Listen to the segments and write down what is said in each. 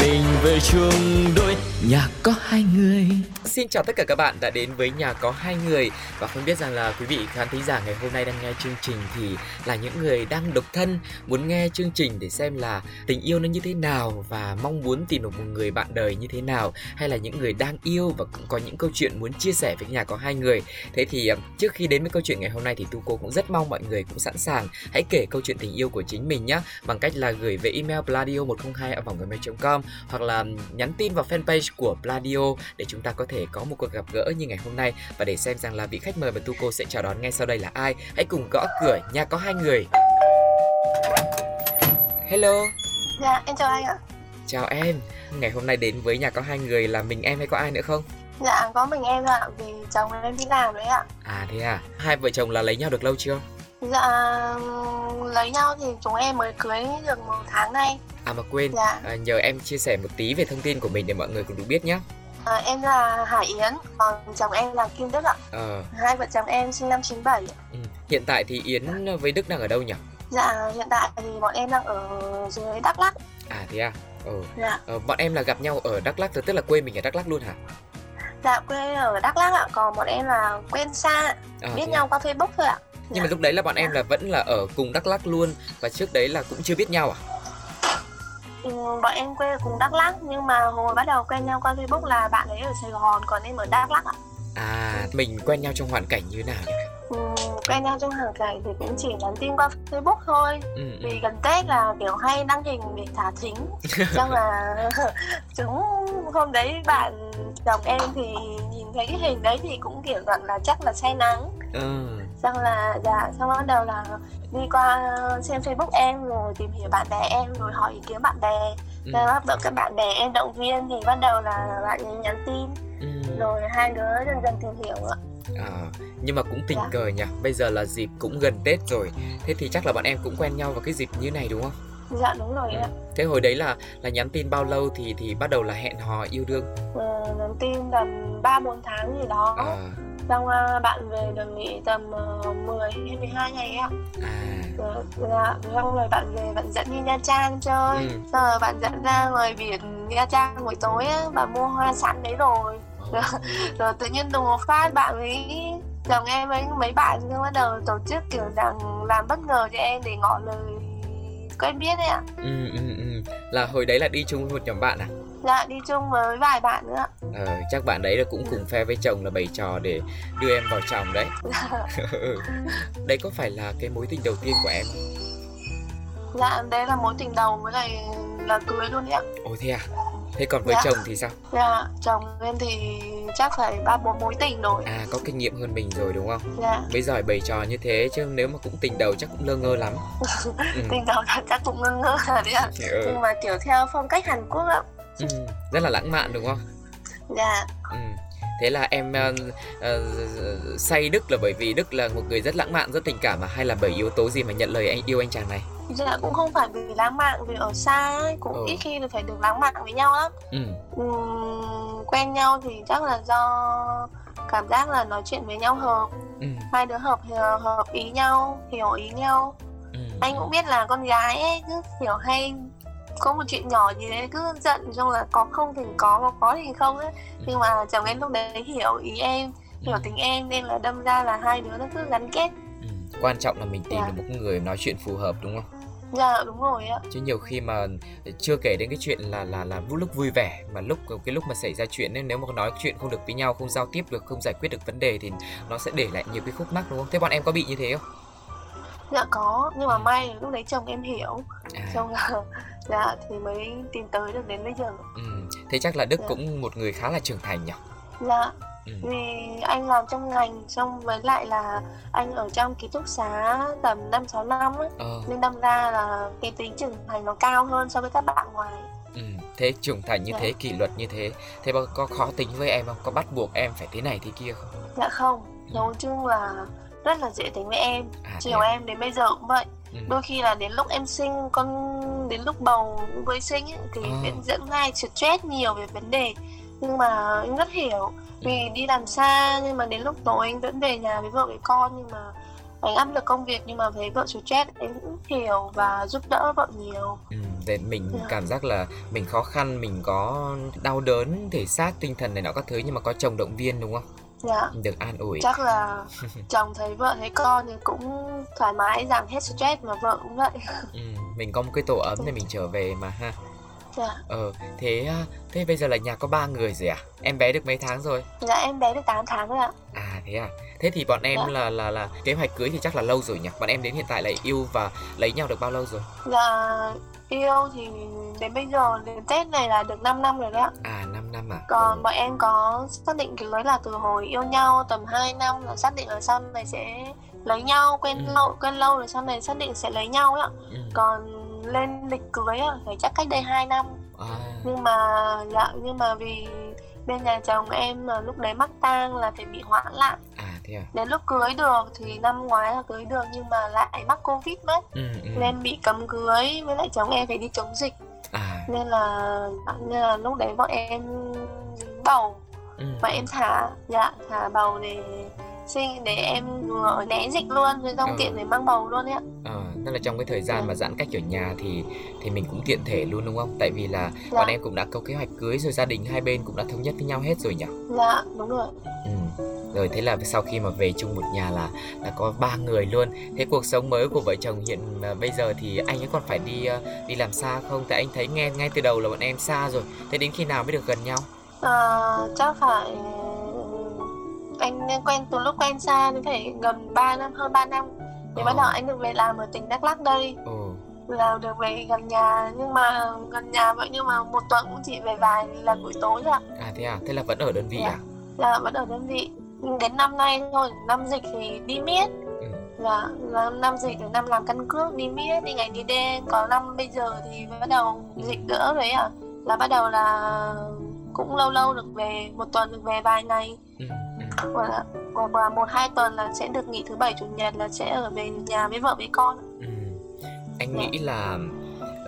mình về chung đôi nhà có hai người. Xin chào tất cả các bạn đã đến với nhà có hai người và không biết rằng là quý vị khán thính giả ngày hôm nay đang nghe chương trình thì là những người đang độc thân, muốn nghe chương trình để xem là tình yêu nó như thế nào và mong muốn tìm được một người bạn đời như thế nào, hay là những người đang yêu và cũng có những câu chuyện muốn chia sẻ với nhà có hai người. Thế thì à, trước khi đến với câu chuyện ngày hôm nay thì tu cô cũng rất mong mọi người cũng sẵn sàng hãy kể câu chuyện tình yêu của chính mình nhé bằng cách là gửi về email pladio 102 com hoặc là nhắn tin vào fanpage của Pladio để chúng ta có thể có một cuộc gặp gỡ như ngày hôm nay và để xem rằng là vị khách mời mà Tuco sẽ chào đón ngay sau đây là ai. Hãy cùng gõ cửa nhà có hai người. Hello. Dạ, em chào anh ạ. Chào em. Ngày hôm nay đến với nhà có hai người là mình em hay có ai nữa không? Dạ, có mình em ạ, vì chồng em đi làm đấy ạ. À thế à. Hai vợ chồng là lấy nhau được lâu chưa? Dạ, lấy nhau thì chúng em mới cưới được một tháng nay. À mà quên, Dạ. à, nhờ em chia sẻ một tí về thông tin của mình để mọi người cùng được biết nhé. À, em là Hải Yến, còn chồng em là Kim Đức ạ. Ờ, Hai vợ chồng em sinh năm 97. ừ. Hiện tại thì Yến với Đức đang ở đâu nhỉ? Dạ, hiện tại thì bọn em đang ở dưới Đắk Lắk. À thế à. Ừ. Dạ, Ờ, bọn em là gặp nhau ở Đắk Lắk, tức là quê mình ở Đắk Lắk luôn hả? dạ quê ở Đắk Lắk ạ, còn bọn em là quen xa, À, biết à? nhau qua Facebook thôi ạ. Nhưng mà lúc đấy là bọn em là vẫn là ở cùng Đắk Lắk luôn và trước đấy là cũng chưa biết nhau à? Ừ, bọn em quê cùng Đắk Lắk nhưng mà hồi bắt đầu quen nhau qua Facebook là bạn ấy ở Sài Gòn còn em ở Đắk Lắk ạ. À, mình quen nhau trong hoàn cảnh như nào nhỉ? Ừ, quen nhau trong hoàn cảnh thì cũng chỉ nhắn tin qua Facebook thôi Ừ, ừ. vì gần Tết là kiểu hay đăng hình để thả thính xong là chúng hôm đấy bạn chồng em thì nhìn thấy cái hình đấy thì cũng kiểu gọi là chắc là say nắng Ừ. xong là dạ xong bắt đầu là đi qua xem Facebook em rồi tìm hiểu bạn bè em rồi hỏi ý kiến bạn bè Ừ. rồi bắt đầu các bạn bè em động viên thì bắt đầu là bạn ấy nhắn tin Ừ. rồi hai đứa dần dần tìm hiểu ạ À, nhưng mà cũng tình Dạ. cờ nhỉ. Bây giờ là dịp cũng gần Tết rồi. Thế thì chắc là bọn em cũng quen nhau vào cái dịp như này đúng không? dạ đúng rồi ạ Thế hồi đấy là là nhắn tin bao lâu thì thì bắt đầu là hẹn hò yêu đương? Ờ, nhắn tin tầm ba bốn tháng gì đó À, xong ờ, bạn về được nghỉ tầm uh, 10 hay 12 ngày ạ à. Rồi, dạ, xong rồi bạn về bạn dẫn đi Nha Trang chơi Ừ. rồi bạn dẫn ra ngoài biển Nha Trang buổi tối á, bạn mua hoa sẵn đấy rồi Ờ. rồi tự nhiên đùng một phát bạn với chồng em với mấy bạn xong bắt đầu tổ chức kiểu rằng làm bất ngờ cho em để ngỏ lời quen biết đấy ạ Ừ, ừ, ừ. Là hồi đấy là đi chung một nhóm bạn à? Dạ đi chung với vài bạn nữa Ờ, chắc bạn đấy là cũng cùng phe với chồng là bày trò để đưa em vào chồng đấy. Đây có phải là cái mối tình đầu tiên của em dạ đấy là mối tình đầu với lại là cưới luôn đấy ạ Ồ thế à? Thế còn với Dạ. chồng thì sao? dạ chồng em thì chắc phải ba bốn mối tình rồi À có kinh nghiệm hơn mình rồi đúng không? dạ Mới giỏi bày trò như thế chứ nếu mà cũng tình đầu chắc cũng lơ ngơ lắm. Ừ. tình đầu chắc cũng ngơ ngơ rồi đấy ạ Ừ. nhưng mà kiểu theo phong cách Hàn Quốc ạ Ừ. Rất là lãng mạn đúng không? dạ Ừ. Thế là em ờ, ờ, say Đức là bởi vì Đức là một người rất lãng mạn, rất tình cảm à hay là bởi yếu tố gì mà nhận lời anh yêu anh chàng này? dạ cũng không phải vì lãng mạn vì ở xa ấy cũng Ừ. ít khi được phải được lãng mạn với nhau lắm Ừ. Ừm, quen nhau thì chắc là do cảm giác là nói chuyện với nhau hợp Ừ. hai đứa hợp hợp ý nhau hiểu ý nhau Ừ. anh cũng biết là con gái ấy cứ kiểu hay có một chuyện nhỏ gì đấy cứ giận xong là có không thì có có có thì không ấy nhưng mà chồng em lúc đấy hiểu ý em hiểu Ừ. tính em nên là đâm ra là hai đứa nó cứ gắn kết Ừ. Quan trọng là mình tìm Dạ. được một người nói chuyện phù hợp đúng không? dạ đúng rồi ạ chứ nhiều khi mà chưa kể đến cái chuyện là là là lúc vui vẻ mà lúc cái lúc mà xảy ra chuyện ấy, nếu mà nói chuyện không được với nhau không giao tiếp được không giải quyết được vấn đề thì nó sẽ để lại nhiều cái khúc mắc đúng không thế bọn em có bị như thế không dạ có nhưng mà may lúc đấy chồng em hiểu à, là dạ thì mới tìm tới được đến bây giờ ừ. thế chắc là đức Dạ. cũng một người khá là trưởng thành nhỉ dạ ừ. vì anh làm trong ngành xong với lại là anh ở trong ký túc xá tầm năm sáu năm ấy Ờ, nên đâm ra là cái tính trưởng thành nó cao hơn so với các bạn ngoài ừ. thế trưởng thành như Dạ. thế kỷ luật như thế thế có, khó tính với em không có bắt buộc em phải thế này thế kia không dạ không nói chung là rất là dễ tính với em à, chiều à? em đến bây giờ cũng vậy Ừ. đôi khi là đến lúc em sinh con đến lúc bầu với sinh ấy, thì À. vẫn dẫn ngay stress nhiều về vấn đề. Nhưng mà anh rất hiểu vì đi làm xa nhưng mà đến lúc tối anh vẫn về nhà với vợ với con nhưng mà anh áp lực công việc nhưng mà thấy vợ stress anh cũng hiểu và giúp đỡ vợ nhiều. Ừ, để mình Dạ. cảm giác là mình khó khăn mình có đau đớn thể xác tinh thần này nọ các thứ nhưng mà có chồng động viên đúng không dạ. Được an ủi. Chắc là chồng thấy vợ thấy con thì cũng thoải mái giảm hết stress mà vợ cũng vậy. Ừ, mình có một cái tổ ấm để mình trở về mà ha. Dạ. Ờ thế à, thế bây giờ là nhà có ba người rồi à? Em bé được mấy tháng rồi? Dạ em bé được 8 tháng rồi ạ. À thế à? Thế thì bọn em Dạ. là là là kế hoạch cưới thì chắc là lâu rồi nhỉ? Bọn em đến hiện tại là yêu và lấy nhau được bao lâu rồi? Dạ yêu thì đến bây giờ đến tết này là được 5 năm rồi đấy ạ à 5 năm à còn Ừ. bọn em có xác định cưới là từ hồi yêu nhau tầm 2 năm là xác định là sau này sẽ lấy nhau quen Ừ. lâu quen lâu rồi sau này xác định sẽ lấy nhau ạ ừ. còn lên lịch cưới ạ phải chắc cách đây 2 năm à, nhưng mà dạ nhưng mà vì bên nhà chồng em là lúc đấy mắc tang là phải bị hoãn lại à thế à đến lúc cưới được thì năm ngoái là cưới được nhưng mà lại mắc covid mất ừ, ừ. nên bị cấm cưới với lại chồng em phải đi chống dịch à nên là nên là lúc đấy bọn em bầu ừ. và em thả dạ thả bầu để sinh để em vừa né dịch luôn rồi xong Ừ. tiện để mang bầu luôn ấy ạ Ờ, tức là trong cái thời gian mà giãn cách ở nhà thì thì mình cũng tiện thể luôn đúng không? Tại vì là Dạ. bọn em cũng đã có kế hoạch cưới rồi gia đình hai bên cũng đã thống nhất với nhau hết rồi nhỉ? dạ đúng rồi Ừ. Rồi thế là sau khi mà về chung một nhà là là có ba người luôn. Thế cuộc sống mới của vợ chồng hiện à, bây giờ thì anh ấy còn phải đi à, đi làm xa không? Tại anh thấy nghe ngay từ đầu là bọn em xa rồi. Thế đến khi nào mới được gần nhau? à, chắc phải anh quen từ lúc quen xa đến phải gần 3 năm hơn 3 năm thì Ờ. bắt đầu anh được về làm ở tỉnh Đắk Lắk đây Ồ. là được về gần nhà nhưng mà gần nhà vậy nhưng mà một tuần cũng chỉ về vài lần buổi tối thôi ạ À thế à? Thế là vẫn ở đơn vị Dạ. à? là vẫn ở đơn vị đến năm nay thôi năm dịch thì đi miết Ừ. là, là năm dịch thì năm làm căn cước đi miết đi ngày đi đêm còn năm bây giờ thì bắt đầu dịch đỡ rồi à là bắt đầu là cũng lâu lâu được về một tuần được về vài ngày Ừ. ừ. hoặc là, hoặc là một hai tuần là sẽ được nghỉ thứ bảy chủ nhật là sẽ ở về nhà với vợ với con Ừ. Anh Dạ. nghĩ là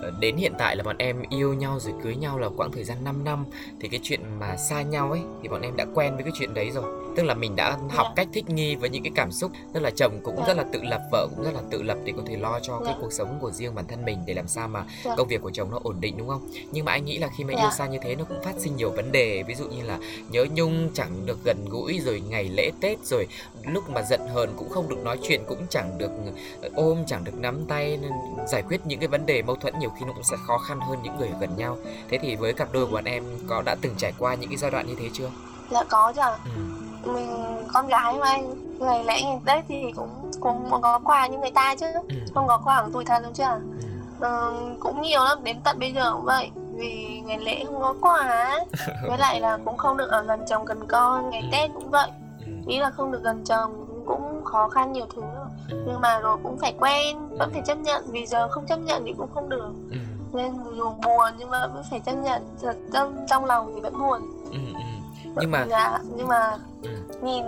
ờ, đến hiện tại là bọn em yêu nhau rồi cưới nhau là quãng thời gian 5 năm thì cái chuyện mà xa nhau ấy thì bọn em đã quen với cái chuyện đấy rồi tức là mình đã học Dạ. cách thích nghi với những cái cảm xúc tức là chồng cũng Dạ. rất là tự lập vợ cũng rất là tự lập để có thể lo cho cái Dạ. cuộc sống của riêng bản thân mình để làm sao mà Dạ. công việc của chồng nó ổn định đúng không nhưng mà anh nghĩ là khi mà Dạ. yêu xa như thế nó cũng phát sinh nhiều vấn đề ví dụ như là nhớ nhung chẳng được gần gũi rồi ngày lễ tết rồi lúc mà giận hờn cũng không được nói chuyện cũng chẳng được ôm chẳng được nắm tay nên giải quyết những cái vấn đề mâu thuẫn nhiều khi nó cũng sẽ khó khăn hơn những người ở gần nhau thế thì với cặp đôi của bọn em có đã từng trải qua những cái giai đoạn như thế chưa là có chứ ạ ừ. Mình con gái mà ngày lễ ngày tết thì cũng cũng muốn có quà như người ta chứ Ừ. không có quà của tuổi thân đâu chứ à Ừ. Ờ, cũng nhiều lắm đến tận bây giờ cũng vậy vì ngày lễ không có quà với lại là cũng không được ở gần chồng gần con ngày Ừ. tết cũng vậy Ừ. ý là không được gần chồng cũng khó khăn nhiều thứ nhưng mà rồi cũng phải quen vẫn phải chấp nhận vì giờ không chấp nhận thì cũng không được nên dù buồn nhưng mà vẫn phải chấp nhận thật trong trong lòng thì vẫn buồn. Nhưng mà dạ nhưng mà Ừ. nhìn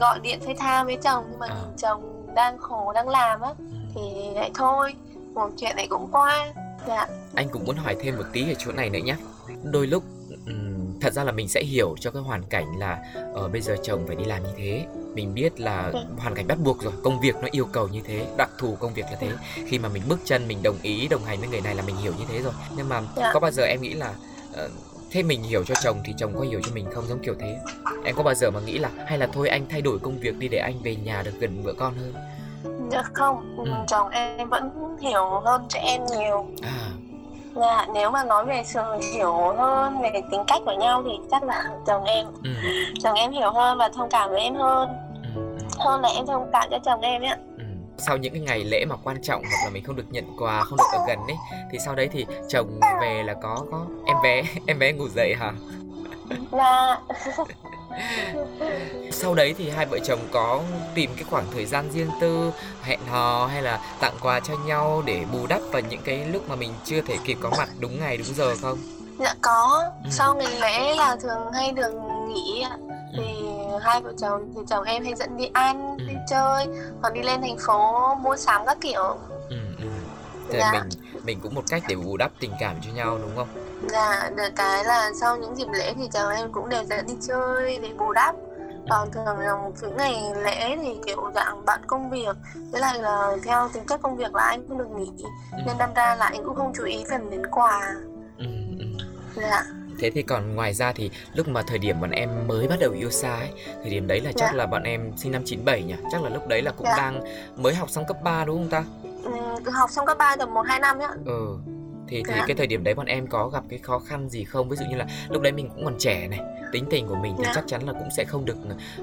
gọi điện FaceTime với chồng nhưng mà À. nhìn chồng đang khổ đang làm á ừ. thì lại thôi một chuyện này cũng qua dạ anh cũng muốn hỏi thêm một tí ở chỗ này nữa nhé đôi lúc ừm, thật ra là mình sẽ hiểu cho cái hoàn cảnh là ở bây giờ chồng phải đi làm như thế mình biết là Ừ. hoàn cảnh bắt buộc rồi công việc nó yêu cầu như thế đặc thù công việc là thế khi mà mình bước chân mình đồng ý đồng hành với người này là mình hiểu như thế rồi nhưng mà Dạ. có bao giờ em nghĩ là ờ, thế mình hiểu cho chồng thì chồng có hiểu cho mình không? Giống kiểu thế. Em có bao giờ mà nghĩ là hay là thôi anh thay đổi công việc đi để anh về nhà được gần vợ con hơn? Dạ không. Ừ. chồng em vẫn hiểu hơn cho em nhiều. À. Dạ nếu mà nói về sự hiểu hơn về tính cách của nhau thì chắc là chồng em ừ, chồng em hiểu hơn và thông cảm với em hơn. Ừ, ừ. hơn là em thông cảm cho chồng em ấy ạ Ừ. Sau những cái ngày lễ mà quan trọng hoặc là mình không được nhận quà, không được ở gần ấy thì sau đấy thì chồng về là có có em bé em bé ngủ dậy hả? là Sau đấy thì hai vợ chồng có tìm cái khoảng thời gian riêng tư hẹn hò hay là tặng quà cho nhau để bù đắp vào những cái lúc mà mình chưa thể kịp có mặt đúng ngày đúng giờ không? dạ có Ừ. sau ngày lễ là thường hay được nghỉ ạ Ừ. hai vợ chồng thì chồng em hay dẫn đi ăn ừ. đi chơi hoặc đi lên thành phố mua sắm các kiểu ừ, ừ. Thế dạ. mình mình cũng một cách để bù đắp tình cảm cho nhau đúng không dạ được cái là sau những dịp lễ thì chồng em cũng đều dẫn đi chơi để bù đắp còn thường là một những ngày lễ thì kiểu dạng bận công việc với lại là theo tính chất công việc là anh không được nghỉ ừ. nên đâm ra là anh cũng không chú ý phần đến quà ừ, ừ. dạ thế thì còn ngoài ra thì lúc mà thời điểm bọn em mới bắt đầu yêu xa ấy thời điểm đấy là chắc dạ. là bọn em sinh năm 97 nhỉ chắc là lúc đấy là cũng dạ. đang mới học xong cấp 3 đúng không ta ừ, học xong cấp 3 tầm một hai năm nhá ừ thì thì dạ. cái thời điểm đấy bọn em có gặp cái khó khăn gì không ví dụ như là lúc đấy mình cũng còn trẻ này tính tình của mình thì dạ. chắc chắn là cũng sẽ không được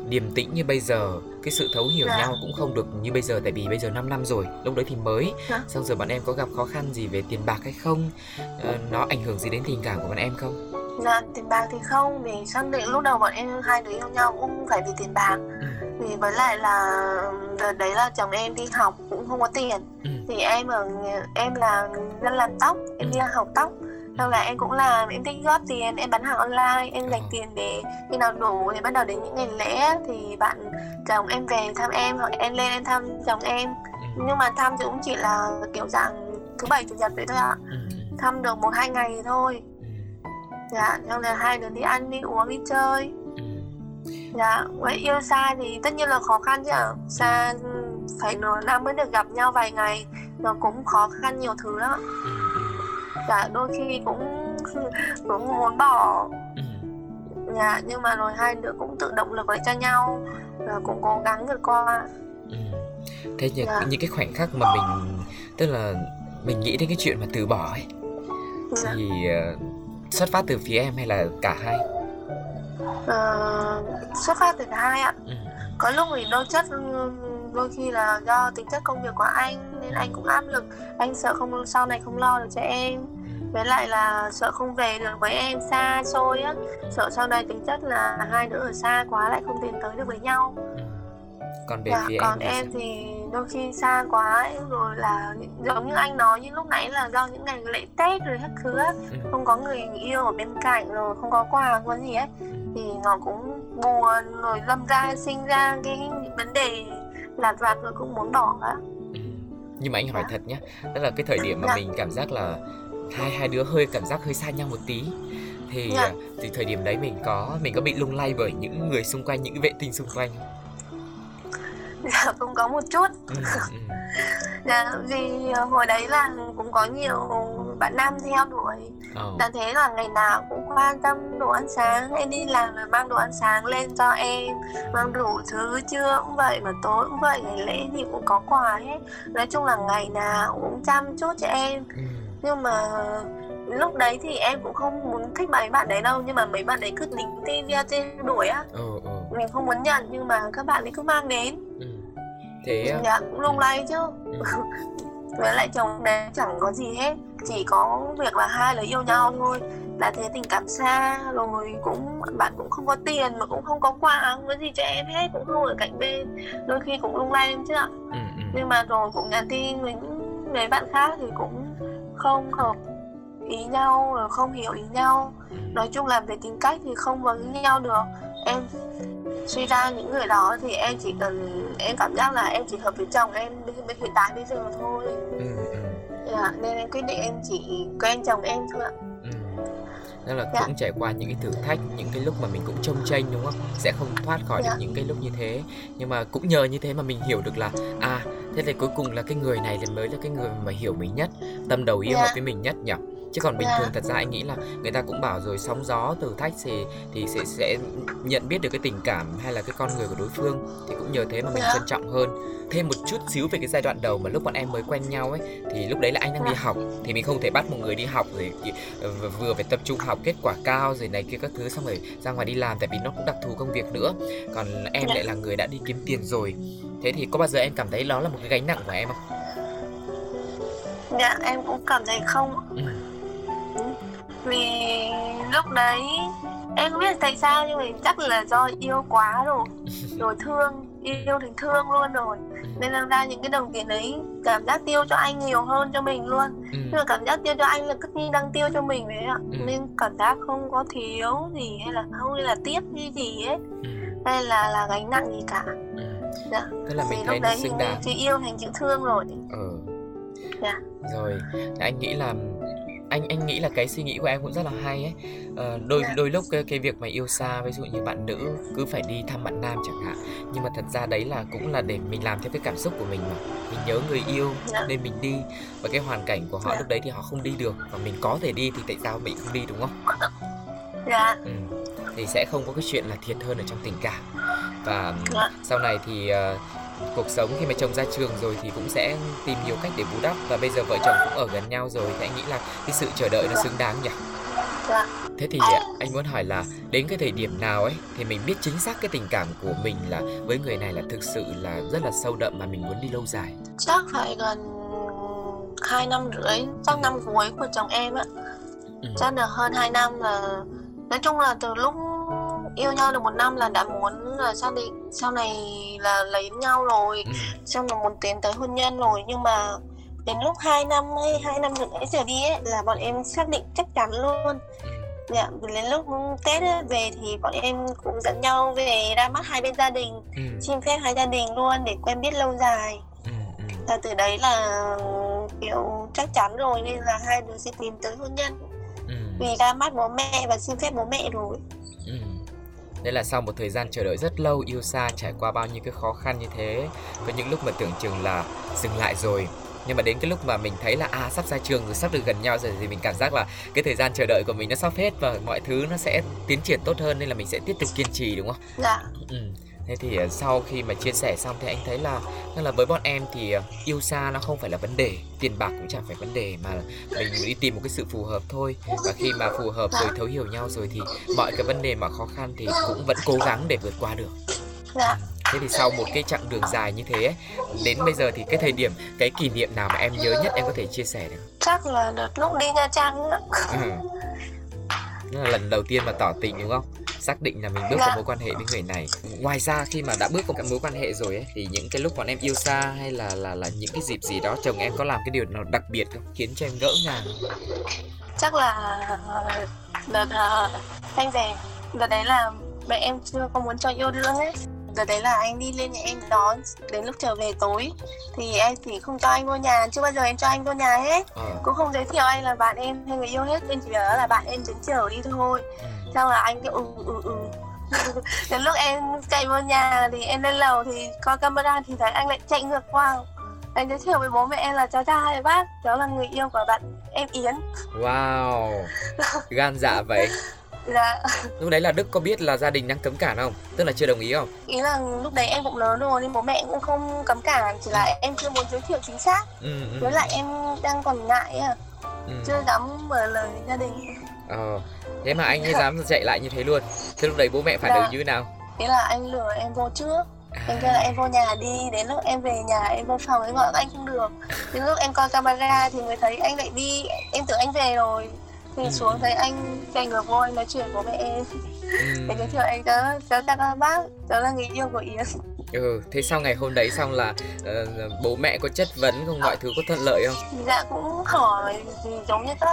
điềm tĩnh như bây giờ cái sự thấu hiểu dạ. nhau cũng không được như bây giờ tại vì bây giờ 5 năm rồi lúc đấy thì mới dạ. xong rồi bọn em có gặp khó khăn gì về tiền bạc hay không à, nó ảnh hưởng gì đến tình cảm của bọn em không dạ tiền bạc thì không vì xác định lúc đầu bọn em hai đứa yêu nhau cũng phải vì tiền bạc ừ. vì với lại là đợt đấy là chồng em đi học cũng không có tiền ừ. thì em ở em là dân làm tóc em ừ. đi học tóc sau là em cũng làm em thích góp tiền em bán hàng online em dành ờ. tiền để khi nào đủ thì bắt đầu đến những ngày lễ thì bạn chồng em về thăm em hoặc em lên em thăm chồng em ừ. nhưng mà thăm thì cũng chỉ là kiểu dạng thứ bảy chủ nhật vậy thôi ạ ừ. thăm được một hai ngày thôi dạ xong là hai đứa đi ăn đi uống đi chơi. Dạ với yêu xa thì tất nhiên là khó khăn chứ ạ. Xa phải nửa năm mới được gặp nhau vài ngày nó cũng khó khăn nhiều thứ lắm. Dạ đôi khi cũng cũng muốn bỏ. Dạ nhưng mà rồi hai đứa cũng tự động lực lại cho nhau và cũng cố gắng vượt qua. Thế những, dạ. những cái khoảnh khắc mà mình tức là mình nghĩ đến cái chuyện mà từ bỏ ấy dạ. thì uh, xuất phát từ phía em hay là cả hai? Uh, xuất phát từ cả hai ạ. Ừ. có lúc thì đôi chất đôi khi là do tính chất công việc của anh nên anh cũng áp lực. Anh sợ không sau này không lo được cho em. Với lại là sợ không về được với em xa xôi á. Sợ sau này tính chất là hai đứa ở xa quá lại không tiến tới được với nhau. Ừ. còn về dạ, phía còn em, em thì đôi khi xa quá rồi là giống như anh nói như lúc nãy là do những ngày lễ tết rồi các thứ á ừ. không có người yêu ở bên cạnh rồi không có quà có gì ấy ừ. thì nó cũng buồn rồi lâm ra sinh ra cái vấn đề lạt vặt rồi cũng muốn bỏ á ừ. nhưng mà anh hỏi dạ. thật nhé đó là cái thời điểm mà dạ. mình cảm giác là hai hai đứa hơi cảm giác hơi xa nhau một tí thì dạ. thì thời điểm đấy mình có mình có bị lung lay bởi những người xung quanh những vệ tinh xung quanh không dạ cũng có một chút ừ, ừ. dạ vì ờ, hồi đấy là cũng có nhiều bạn nam theo đuổi oh. là thế là ngày nào cũng quan tâm đồ ăn sáng em đi làm là mang đồ ăn sáng lên cho em mang đủ thứ trưa cũng vậy mà tối cũng vậy ngày lễ thì cũng có quà hết nói chung là ngày nào cũng chăm chút cho em ừ. nhưng mà lúc đấy thì em cũng không muốn thích mấy bạn đấy đâu nhưng mà mấy bạn đấy cứ tính tin trên đuổi á ừ, ừ. mình không muốn nhận nhưng mà các bạn ấy cứ mang đến ừ. Thế dạ cũng lung lay chứ. Ừ. với lại chồng đấy chẳng có gì hết chỉ có việc là hai là yêu nhau thôi. Là thế tình cảm xa rồi cũng bạn cũng không có tiền mà cũng không có quà không có gì cho em hết cũng không ở cạnh bên. Đôi khi cũng lung lay em chứ ạ. Ừ, ừ. nhưng mà rồi cũng nhắn tin với mấy bạn khác thì cũng không hợp ý nhau rồi không hiểu ý nhau. Ừ. nói chung là về tính cách thì không với nhau được. Em suy ra những người đó thì em chỉ cần em cảm giác là em chỉ hợp với chồng em bên hiện tại bây giờ thôi ừ, ừ. Yeah, nên em quyết định em chỉ quen chồng em thôi ạ ừ. nên là dạ. cũng trải qua những cái thử thách những cái lúc mà mình cũng trông tranh đúng không sẽ không thoát khỏi dạ. được những cái lúc như thế nhưng mà cũng nhờ như thế mà mình hiểu được là à thế thì cuối cùng là cái người này là mới là cái người mà hiểu mình nhất tâm đầu yêu dạ. hợp với mình nhất nhỉ chứ còn bình thường thật ra anh nghĩ là người ta cũng bảo rồi sóng gió thử thách thì thì sẽ sẽ nhận biết được cái tình cảm hay là cái con người của đối phương thì cũng nhờ thế mà mình trân trọng hơn. Thêm một chút xíu về cái giai đoạn đầu mà lúc bọn em mới quen nhau ấy thì lúc đấy là anh đang đi học thì mình không thể bắt một người đi học rồi ờ, vừa phải tập trung học kết quả cao rồi này kia các thứ xong rồi ra ngoài đi làm tại vì nó cũng đặc thù công việc nữa. Còn em lại là người đã đi kiếm tiền rồi. Thế thì có bao giờ em cảm thấy đó là một cái gánh nặng của em không? Dạ em cũng cảm thấy không. Ừ vì lúc đấy em không biết tại sao nhưng mà chắc là do yêu quá rồi. Rồi thương yêu thì thương luôn rồi. Ừ. nên là ra những cái đồng tiền ấy cảm giác tiêu cho anh nhiều hơn cho mình luôn. Ừ. nhưng mà cảm giác tiêu cho anh là cứ như đang tiêu cho mình đấy ạ. Ừ. nên cảm giác không có thiếu gì hay là không hay là tiếc như gì ấy. Ừ. hay là là gánh nặng gì cả. Ừ. dạ. Tức là mình Vì thấy lúc đấy thì xứng đáng. chữ yêu thành chữ thương rồi. Ừ. Dạ. Rồi anh nghĩ là anh anh nghĩ là cái suy nghĩ của em cũng rất là hay ấy ờ, đôi Dạ. đôi lúc cái, cái việc mà yêu xa ví dụ như bạn nữ cứ phải đi thăm bạn nam chẳng hạn nhưng mà thật ra đấy là cũng là để mình làm theo cái cảm xúc của mình mà mình nhớ người yêu Dạ. nên mình đi và cái hoàn cảnh của họ Dạ. lúc đấy thì họ không đi được và mình có thể đi thì tại sao mình không đi đúng không dạ ừ. thì sẽ không có cái chuyện là thiệt hơn ở trong tình cảm và Dạ. sau này thì ờ, cuộc sống khi mà chồng ra trường rồi thì cũng sẽ tìm nhiều cách để bù đắp. Và bây giờ vợ chồng cũng ở gần nhau rồi thì anh nghĩ là cái sự chờ đợi nó xứng đáng nhỉ? Dạ. Thế thì anh muốn hỏi là đến cái thời điểm nào ấy thì mình biết chính xác cái tình cảm của mình là với người này là thực sự là rất là sâu đậm mà mình muốn đi lâu dài? Chắc phải gần hai năm rưỡi chắc năm cuối của chồng em á. Ừ. chắc được hơn 2 năm là nói chung là từ lúc yêu nhau được một năm là đã muốn là xác định sau này là lấy nhau rồi Ừ. xong là muốn tiến tới hôn nhân rồi nhưng mà đến lúc 2 năm hay hai năm rưỡi trở đi ấy là bọn em xác định chắc chắn luôn Ừ. dạ đến lúc tết ấy, về thì bọn em cũng dẫn nhau về ra mắt hai bên gia đình Ừ. xin phép hai gia đình luôn để quen biết lâu dài Ừ. Ừ. và từ đấy là kiểu chắc chắn rồi nên là hai đứa sẽ tiến tới hôn nhân Ừ. vì ra mắt bố mẹ và xin phép bố mẹ rồi Đây là sau một thời gian chờ đợi rất lâu yêu xa trải qua bao nhiêu cái khó khăn như thế Có những lúc mà tưởng chừng là dừng lại rồi nhưng mà đến cái lúc mà mình thấy là à sắp ra trường rồi sắp được gần nhau rồi thì mình cảm giác là cái thời gian chờ đợi của mình nó sắp hết và mọi thứ nó sẽ tiến triển tốt hơn nên là mình sẽ tiếp tục kiên trì đúng không? dạ Ừ. Thế thì ờ, sau khi mà chia sẻ xong thì anh thấy là tức là với bọn em thì ờ, yêu xa nó không phải là vấn đề, tiền bạc cũng chẳng phải vấn đề mà mình đi tìm một cái sự phù hợp thôi. Và khi mà phù hợp rồi thấu hiểu nhau rồi thì mọi cái vấn đề mà khó khăn thì cũng vẫn cố gắng để vượt qua được. dạ Thế thì sau một cái chặng đường dài như thế ấy, đến bây giờ thì cái thời điểm cái kỷ niệm nào mà em nhớ nhất em có thể chia sẻ được? chắc là đợt lúc đi nha trang Ừ. Là lần đầu tiên mà tỏ tình đúng không? Xác định là mình bước vào Dạ. mối quan hệ với người này. Ngoài ra khi mà đã bước vào mối quan hệ rồi ấy thì những cái lúc bọn em yêu xa hay là là là những cái dịp gì đó chồng em có làm cái điều nào đặc biệt không khiến cho em ngỡ ngàng? chắc là đợt uh, anh về đợt đấy là mẹ em chưa có muốn cho yêu đương ấy đợt đấy là anh đi lên nhà em đón đến lúc trở về tối thì em thì không cho anh vô nhà chưa bao giờ em cho anh vô nhà hết Ờ. cũng không giới thiệu anh là bạn em hay người yêu hết nên chỉ nói là bạn em đến chở đi thôi Ừ. xong là anh kêu ừ ừ ừ đến lúc em chạy vô nhà thì em lên lầu thì coi camera thì thấy anh lại chạy ngược qua anh giới thiệu với bố mẹ em là cháu trai bác cháu là người yêu của bạn em Yến Wow. Gan dạ vậy. dạ Lúc đấy là Đức có biết là gia đình đang cấm cản không? Tức là chưa đồng ý không? ý là lúc đấy em cũng lớn rồi nên bố mẹ cũng không cấm cản chỉ là em chưa muốn giới thiệu chính xác Ừ. ừ, với lại em đang còn ngại à ừ. chưa dám mở lời với gia đình Ờ. Thế mà anh ấy dám chạy lại như thế luôn. Thế lúc đấy bố mẹ phản Dạ. ứng như thế nào? ý là anh lừa em vô trước em kêu là em vô nhà đi đến lúc em về nhà em vô phòng em gọi anh không được đến lúc em coi camera thì mới thấy anh lại đi em tưởng anh về rồi thì Ừ. xuống thấy anh chạy ngược anh nói chuyện bố mẹ em Ừ. để giới thiệu anh cháu cháu chào các bác cháu là người yêu của Yến Ừ, thế sau ngày hôm đấy xong là ờ, bố mẹ có chất vấn không, mọi thứ có thuận lợi không? dạ cũng hỏi giống như các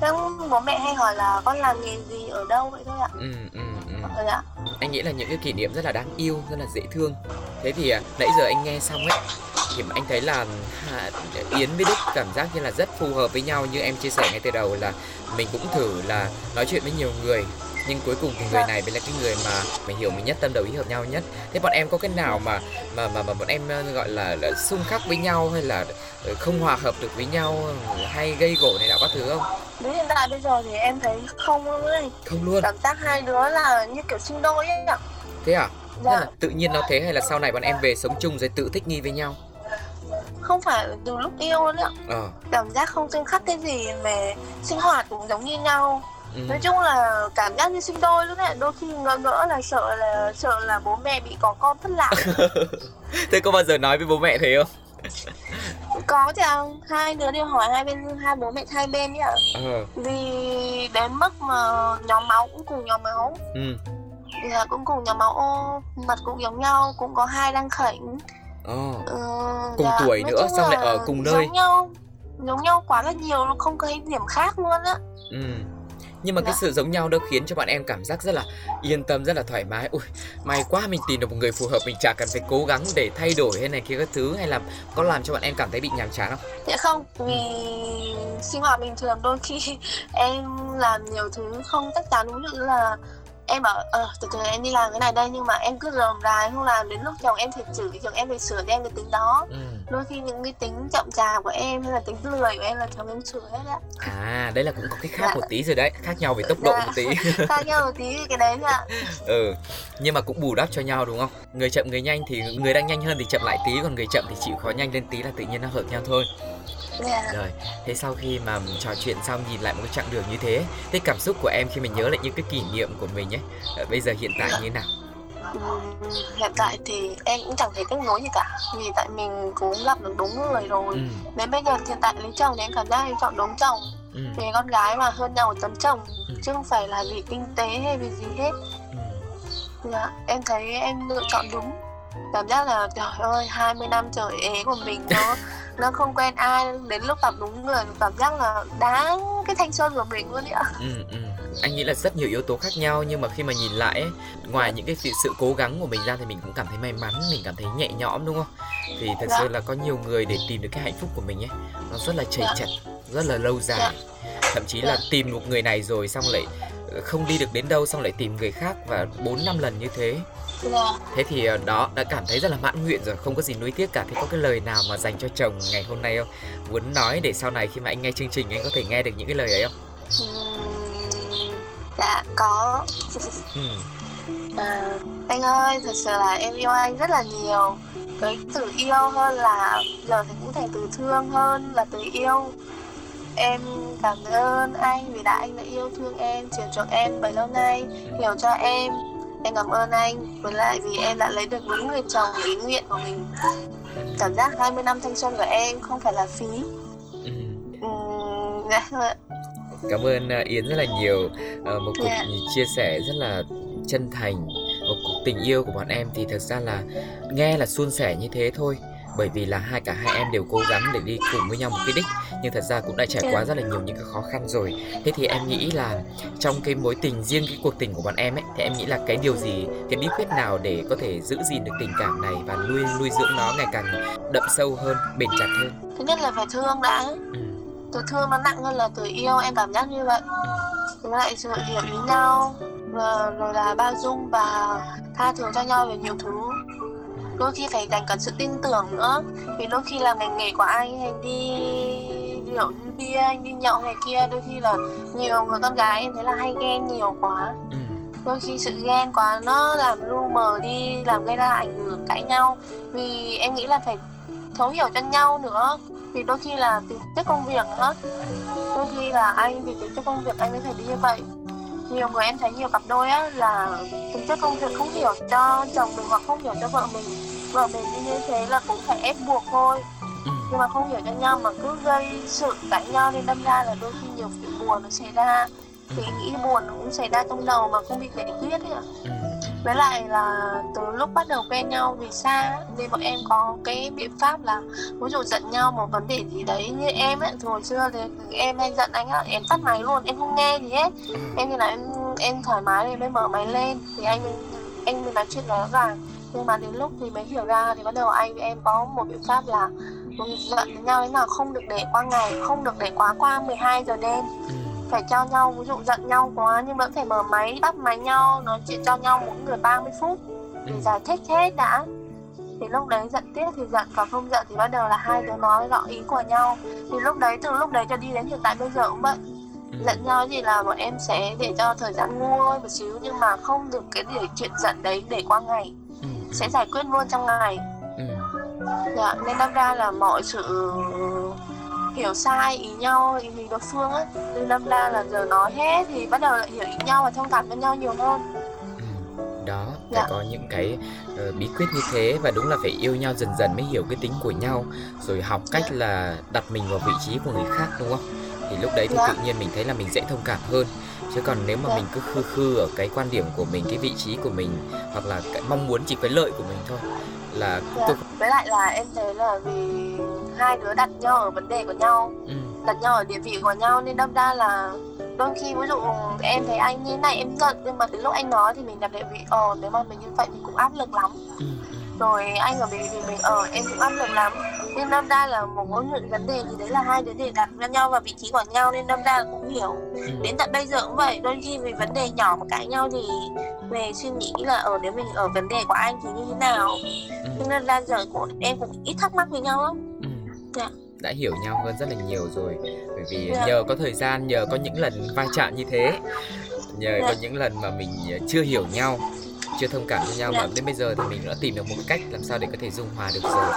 các bố mẹ hay hỏi là con làm nghề gì ở đâu vậy thôi ạ Ừ, ừ, ừ. Dạ Anh nghĩ là những cái kỷ niệm rất là đáng yêu, rất là dễ thương. Thế thì à, nãy giờ anh nghe xong ấy, thì anh thấy là Yến với Đức cảm giác như là rất phù hợp với nhau như em chia sẻ ngay từ đầu là mình cũng thử là nói chuyện với nhiều người nhưng cuối cùng thì người này mới là cái người mà mình hiểu mình nhất tâm đầu ý hợp nhau nhất. Thế bọn em có cái nào mà mà mà, mà bọn em ờ, gọi là, là xung khắc với nhau hay là ờ, không hòa hợp được với nhau hay gây gổ này nào các thứ không? Đến hiện tại bây giờ thì em thấy không luôn ấy. Không luôn? Cảm giác hai đứa là như kiểu sinh đôi ấy ạ. Thế à? Thế dạ. là tự nhiên nó thế hay là sau này bọn em về sống chung rồi tự thích nghi với nhau không phải từ lúc yêu luôn ạ. Ờ. Cảm giác không tương khắc cái gì mà sinh hoạt cũng giống như nhau. Ừ. nói chung là cảm giác như sinh đôi luôn ạ đôi khi ngỡ ngỡ là sợ là sợ là bố mẹ bị có con thất lạc. Thế có bao giờ nói với bố mẹ thế không? Có chứ ạ hai đứa đều hỏi hai bên hai bố mẹ hai bên nhá ờ. Vì đến mức mà nhóm máu cũng cùng nhóm máu. Ừ. Là cũng cùng nhóm máu ô mặt cũng giống nhau cũng có hai đăng khỉnh ờ. Ừ, Cùng tuổi nói nữa, xong lại ở cùng nơi. giống nhau giống nhau quá là nhiều nó không có cái điểm khác luôn á. Ừ. Nhưng mà cái Dạ. sự giống nhau đó khiến cho bọn em cảm giác rất là yên tâm rất là thoải mái. Ui may quá mình tìm được một người phù hợp mình chả cần phải cố gắng để thay đổi hay này kia các thứ hay là có làm cho bọn em cảm thấy bị nhàm chán không? Dạ không, vì sinh hoạt bình thường đôi khi em làm nhiều thứ không chắn ví dụ như là em bảo ờ từ từ em đi làm cái này đây nhưng mà em cứ rườm rà không làm. Đến lúc chồng em phải chửi chồng em phải sửa cho em cái tính đó. Ừ. đôi khi những cái tính chậm chạp của em hay là tính lười của em là chồng em sửa hết á. À đấy là cũng có cái khác Dạ. một tí rồi đấy khác nhau về tốc độ Dạ. một tí. Khác nhau một tí cái đấy ạ ừ nhưng mà cũng bù đắp cho nhau đúng không? Người chậm người nhanh thì người đang nhanh hơn thì chậm lại tí còn người chậm thì chịu khó nhanh lên tí là tự nhiên nó hợp nhau thôi dạ. Rồi thế sau khi mà trò chuyện xong nhìn lại một cái chặng đường như thế thế cảm xúc của em khi mình nhớ lại những cái kỷ niệm của mình ấy ờ, bây giờ hiện tại như thế nào? Ừm, hiện tại thì em cũng chẳng thấy tiếc nuối gì cả vì tại mình cũng gặp được đúng người rồi. Ừ. Đến bây giờ hiện tại lấy chồng thì em cảm giác em chọn đúng chồng. Ừ. Vì con gái mà hơn nhau một tấm chồng Ừ. chứ không phải là vì kinh tế hay vì gì hết. Ừ. Dạ, em thấy em lựa chọn đúng. Cảm giác là trời ơi 20 năm trời ế của mình nó nó không quen ai đến lúc gặp đúng người cảm giác là đáng cái thanh xuân của mình luôn ạ ừ ừ anh nghĩ là rất nhiều yếu tố khác nhau nhưng mà khi mà nhìn lại ấy, ngoài những cái sự, cố gắng của mình ra thì mình cũng cảm thấy may mắn mình cảm thấy nhẹ nhõm đúng không thì thật Dạ. sự là có nhiều người để tìm được cái hạnh phúc của mình ấy nó rất là chầy Dạ. chật rất là lâu dài thậm chí là Dạ. tìm một người này rồi xong lại không đi được đến đâu xong lại tìm người khác và bốn năm lần như thế. Thế thì ờ, đó đã cảm thấy rất là mãn nguyện rồi không có gì nuối tiếc cả. Thế có cái lời nào mà dành cho chồng ngày hôm nay không? Muốn nói để sau này khi mà anh nghe chương trình anh có thể nghe được những cái lời ấy không? Dạ có. Ừ. à, anh ơi thật sự là em yêu anh rất là nhiều. Cái từ yêu hơn là giờ thì cũng thành từ thương hơn là từ yêu. Em cảm ơn anh vì đã anh đã yêu thương em chiều chuộng em bấy lâu nay hiểu cho em. Em cảm ơn anh với lại vì em đã lấy được đúng người chồng ý nguyện của mình. Cảm giác 20 năm thanh xuân của em không phải là phí. Ừ. Dạ, Cảm ơn ờ, Yến rất là nhiều. Ờ, một cuộc Dạ. chia sẻ rất là chân thành một cuộc tình yêu của bọn em thì thật ra là nghe là suôn sẻ như thế thôi. Bởi vì là hai cả hai em đều cố gắng để đi cùng với nhau một cái đích nhưng thật ra cũng đã trải Dạ. qua rất là nhiều những cái khó khăn rồi. Thế thì em nghĩ là trong cái mối tình riêng cái cuộc tình của bọn em ấy thì em nghĩ là cái điều gì cái bí quyết nào để có thể giữ gìn được tình cảm này và nuôi nuôi dưỡng nó ngày càng đậm sâu hơn bền chặt hơn? Thứ nhất là phải thương đã. Ừ. từ thương nó nặng hơn là từ yêu em cảm giác như vậy. Với lại sự hiểu ý nhau. Rồi, rồi là bao dung và tha thứ cho nhau về nhiều thứ. Đôi khi phải dành cả sự tin tưởng nữa. Vì đôi khi là ngành nghề của anh anh đi rượu đi bia anh đi nhậu này kia đôi khi là nhiều người con gái em thấy là hay ghen nhiều quá. Ừ. đôi khi sự ghen quá nó làm lu mờ đi làm gây ra ảnh hưởng cãi nhau. Vì em nghĩ là phải thấu hiểu cho nhau nữa. Vì đôi khi là tính chất công việc nữa đôi khi là anh vì tính chất công việc anh mới phải đi như vậy. Nhiều người em thấy nhiều cặp đôi á là tính chất công việc không hiểu cho chồng mình hoặc không hiểu cho vợ mình. Vợ mình đi như thế là cũng phải ép buộc thôi. Nhưng mà không hiểu cho nhau mà cứ gây sự cãi nhau nên đâm ra là đôi khi nhiều chuyện buồn nó xảy ra. Thì nghĩ buồn nó cũng xảy ra trong đầu mà không bị giải quyết ấy ạ. Ừ. với lại là từ lúc bắt đầu quen nhau vì xa nên bọn em có cái biện pháp là ví dụ giận nhau một vấn đề gì đấy như em ấy hồi xưa thì em hay giận anh á em tắt máy luôn em không nghe gì hết. Em thì là em em thoải mái thì mới mở máy lên thì anh anh mới nói chuyện rõ ràng nhưng mà đến lúc thì mới hiểu ra thì bắt đầu anh với em có một biện pháp là giận với nhau thế nào không được để qua ngày không được để quá qua 12 giờ đêm Ừ. phải cho nhau ví dụ giận nhau quá nhưng vẫn phải mở máy bắt máy nhau nói chuyện cho nhau mỗi người 30 phút để Ừ. giải thích hết đã thì lúc đấy giận tiếp thì giận còn không giận thì bắt đầu là hai đứa nói rõ ý của nhau thì lúc đấy từ lúc đấy cho đi đến hiện tại bây giờ cũng vậy Ừ. giận nhau thì là bọn em sẽ để cho thời gian nguôi một xíu nhưng mà không được cái để chuyện giận đấy để qua ngày sẽ giải quyết luôn trong ngày. Dạ, nên đâm ra là mọi sự hiểu sai ý nhau ý mình đối phương á nên đâm ra là giờ nói hết thì bắt đầu lại hiểu ý nhau và thông cảm với nhau nhiều hơn Ừ, đó phải Dạ. có những cái ờ, bí quyết như thế và đúng là phải yêu nhau dần dần mới hiểu cái tính của nhau rồi học cách là đặt mình vào vị trí của người khác đúng không thì lúc đấy thì Dạ. tự nhiên mình thấy là mình dễ thông cảm hơn chứ còn nếu mà Dạ. mình cứ khư khư ở cái quan điểm của mình cái vị trí của mình hoặc là cái mong muốn chỉ cái lợi của mình thôi là dạ. tôi với lại là em thấy là vì hai đứa đặt nhau ở vấn đề của nhau ừ, đặt nhau ở địa vị của nhau nên đâm ra là đôi khi ví dụ em thấy anh như này em giận nhưng mà đến lúc anh nói thì mình đặt lại vị ờ nếu mà mình như vậy mình cũng áp lực lắm ừ, ừ. rồi anh ở mình thì mình ờ em cũng áp lực lắm nên năm ra là một mối những vấn đề thì đấy là hai đứa để đặt ra nhau vào vị trí của nhau nên năm ra cũng hiểu ừ. đến tận bây giờ cũng vậy đôi khi vì vấn đề nhỏ mà cãi nhau thì về suy nghĩ là ở nếu mình ở vấn đề của anh thì như thế nào nên ra giờ của em cũng ít thắc mắc với nhau lắm dạ đã hiểu nhau hơn rất là nhiều rồi bởi vì dạ. nhờ có thời gian nhờ có những lần va chạm như thế nhờ dạ. có những lần mà mình chưa hiểu nhau chưa thông cảm cho nhau dạ. mà đến bây giờ thì mình đã tìm được một cách làm sao để có thể dung hòa được rồi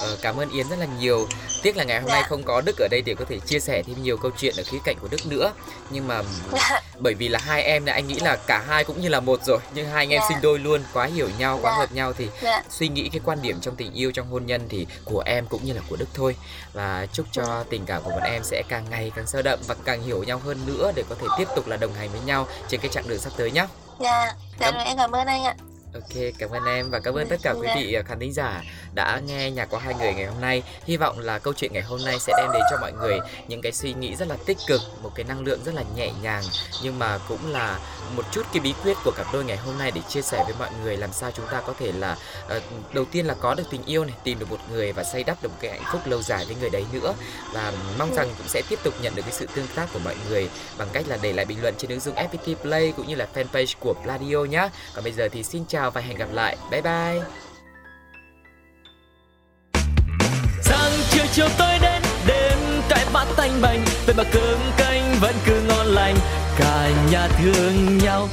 ờ, cảm ơn yến rất là nhiều tiếc là ngày hôm dạ. nay không có đức ở đây để có thể chia sẻ thêm nhiều câu chuyện ở khía cạnh của đức nữa nhưng mà dạ. bởi vì là hai em này anh nghĩ là cả hai cũng như là một rồi nhưng hai anh em dạ. sinh đôi luôn quá hiểu nhau quá dạ. hợp nhau thì dạ. suy nghĩ cái quan điểm trong tình yêu trong hôn nhân thì của em cũng như là của đức thôi và chúc cho tình cảm của bọn em sẽ càng ngày càng sâu đậm và càng hiểu nhau hơn nữa để có thể tiếp tục là đồng hành với nhau trên cái chặng đường sắp tới nhé dạ dạ cảm... em cảm ơn anh ạ Ok, cảm ơn em và cảm ơn tất cả quý vị à, khán thính giả đã nghe nhạc của hai người ngày hôm nay. Hy vọng là câu chuyện ngày hôm nay sẽ đem đến cho mọi người những cái suy nghĩ rất là tích cực, một cái năng lượng rất là nhẹ nhàng nhưng mà cũng là một chút cái bí quyết của cặp đôi ngày hôm nay để chia sẻ với mọi người làm sao chúng ta có thể là ờ, đầu tiên là có được tình yêu này, tìm được một người và xây đắp được một cái hạnh phúc lâu dài với người đấy nữa và mong rằng cũng sẽ tiếp tục nhận được cái sự tương tác của mọi người bằng cách là để lại bình luận trên ứng dụng FPT Play cũng như là fanpage của Pladio nhé. Còn bây giờ thì xin chào và hẹn gặp lại. Bye bye. Sáng chiều chiều tôi đến đêm cái bát thanh bành về mà cơm canh vẫn cứ ngon lành cả nhà thương nhau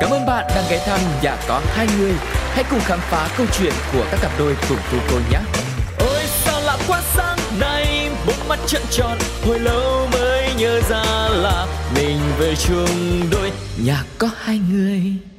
Cảm ơn bạn đang ghé thăm nhà có hai người. Hãy cùng khám phá câu chuyện của các cặp đôi cùng tu cô nhé. Ôi sao lạ quá sáng nay, bốn mắt trợn tròn, hồi lâu mới nhớ ra là mình về chung đôi nhà có hai người.